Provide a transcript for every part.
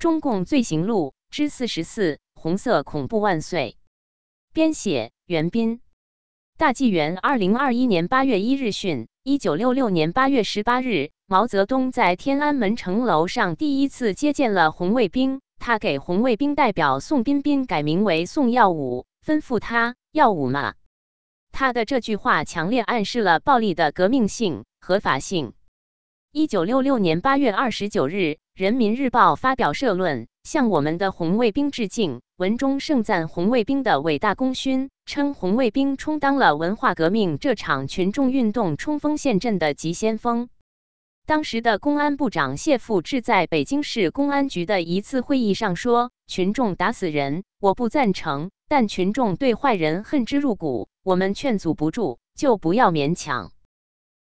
中共罪行录之四十四：红色恐怖万岁。编写：袁斌。大纪元二零二一年八月一日讯：一九六六年八月十八日，毛泽东在天安门城楼上第一次接见了红卫兵。他给红卫兵代表宋彬彬改名为宋耀武，吩咐他耀武嘛。他的这句话强烈暗示了暴力的革命性、合法性。一九六六年八月二十九日，《人民日报》发表社论，向我们的红卫兵致敬。文中盛赞红卫兵的伟大功勋，称红卫兵充当了文化革命这场群众运动冲锋陷阵的急先锋。当时的公安部长谢富治在北京市公安局的一次会议上说：“群众打死人，我不赞成；但群众对坏人恨之入骨，我们劝阻不住，就不要勉强。”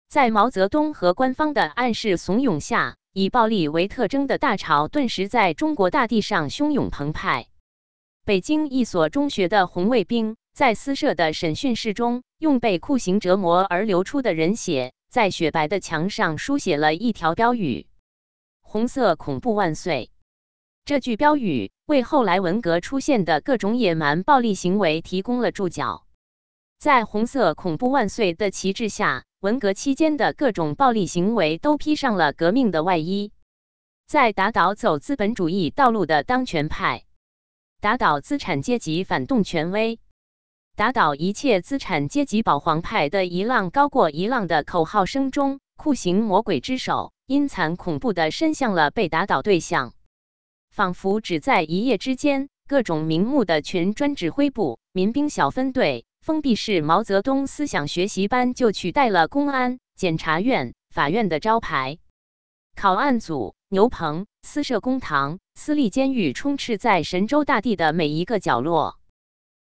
在毛泽东和官方的暗示怂恿下，以暴力为特征的大潮顿时在中国大地上汹涌澎湃。北京一所中学的红卫兵在私设的审讯室中，用被酷刑折磨而流出的人血，在雪白的墙上书写了一条标语：“红色恐怖万岁。”这句标语为后来文革出现的各种野蛮暴力行为提供了注脚。在“红色恐怖万岁”的旗帜下。文革期间的各种暴力行为都披上了革命的外衣，在打倒走资本主义道路的当权派，打倒资产阶级反动权威，打倒一切资产阶级保皇派的一浪高过一浪的口号声中，酷刑魔鬼之手阴残恐怖地伸向了被打倒对象，仿佛只在一夜之间，各种名目的群专指挥部、民兵小分队。封闭式毛泽东思想学习班就取代了公安、检察院、法院的招牌。考案组、牛棚、私设公堂、私立监狱充斥在神州大地的每一个角落。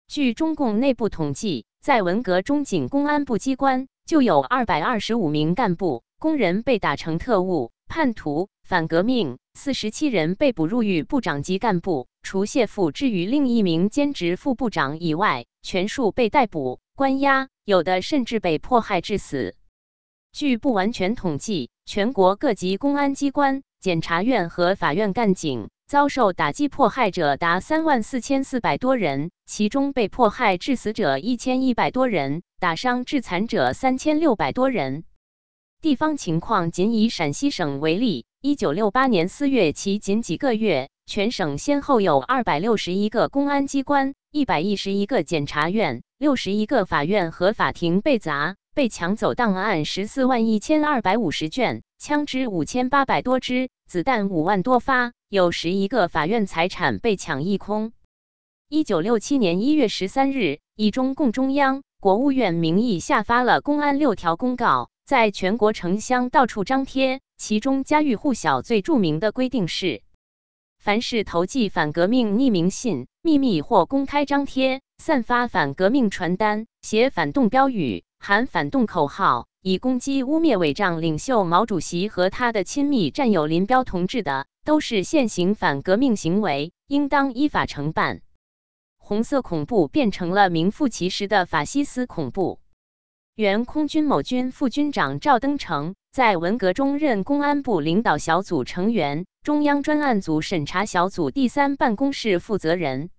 据中共内部统计，在文革中，仅公安部机关就有二百二十五名干部、工人被打成特务、叛徒、反革命，四十七人被捕入狱，部长级干部。除谢富治与另一名兼职副部长以外，全数被逮捕、关押，有的甚至被迫害致死。据不完全统计，全国各级公安机关、检察院和法院干警遭受打击迫害者达三万四千四百多人，其中被迫害致死者一千一百多人，打伤致残者三千六百多人。地方情况，仅以陕西省为例，一九六八年四月起，仅几个月。全省先后有二百六十一个公安机关、一百一十一个检察院、六十一个法院和法庭被砸、被抢走档案十四万一千二百五十卷，枪支五千八百多支，子弹五万多发，有十一个法院财产被抢一空。一九六七年一月十三日，以中共中央、国务院名义下发了公安六条公告，在全国城乡到处张贴，其中家喻户晓最著名的规定是。凡是投寄反革命匿名信、秘密或公开张贴、散发反革命传单、写反动标语、喊反动口号，以攻击、污蔑、伪仗领袖毛主席和他的亲密战友林彪同志的，都是现行反革命行为，应当依法惩办。红色恐怖变成了名副其实的法西斯恐怖。原空军某军副军长赵登成在文革中任公安部领导小组成员。中央专案组审查小组第三办公室负责人，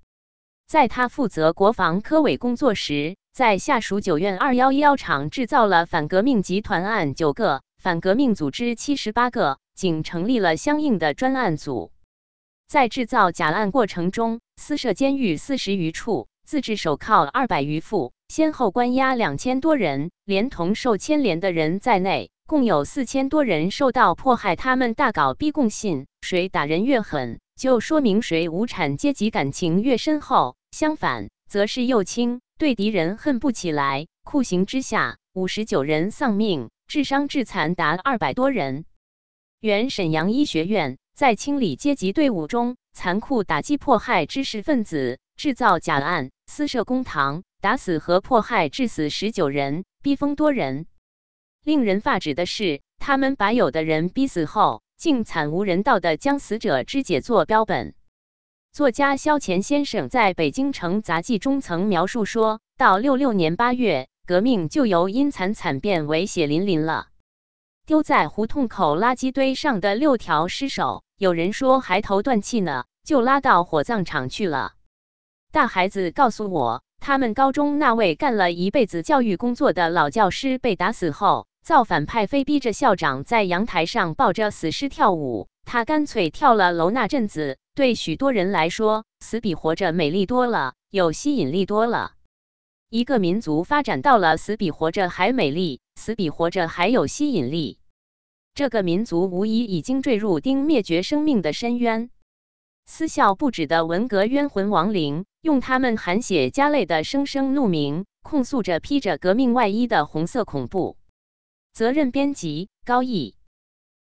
在他负责国防科委工作时，在下属九院二幺幺厂制造了反革命集团案九个，反革命组织七十八个，仅成立了相应的专案组。在制造假案过程中，私设监狱四十余处，自制手铐二百余副，先后关押两千多人，连同受牵连的人在内。共有四千多人受到迫害，他们大搞逼供信，谁打人越狠，就说明谁无产阶级感情越深厚；相反，则是右倾，对敌人恨不起来。酷刑之下，五十九人丧命，致伤致残达二百多人。原沈阳医学院在清理阶级队伍中，残酷打击迫害知识分子，制造假案，私设公堂，打死和迫害致死十九人，逼疯多人。令人发指的是，他们把有的人逼死后，竟惨无人道的将死者肢解做标本。作家萧乾先生在北京城杂记中曾描述说：“到六六年八月，革命就由阴惨惨变为血淋淋了。丢在胡同口垃圾堆上的六条尸首，有人说还头断气呢，就拉到火葬场去了。大孩子告诉我，他们高中那位干了一辈子教育工作的老教师被打死后，造反派非逼着校长在阳台上抱着死尸跳舞，他干脆跳了楼那阵子。对许多人来说，死比活着美丽多了，有吸引力多了。一个民族发展到了死比活着还美丽，死比活着还有吸引力，这个民族无疑已经坠入丁灭绝生命的深渊。思笑不止的文革冤魂亡灵，用他们含血加泪的声声怒鸣，控诉着披着革命外衣的红色恐怖。责任编辑：高毅。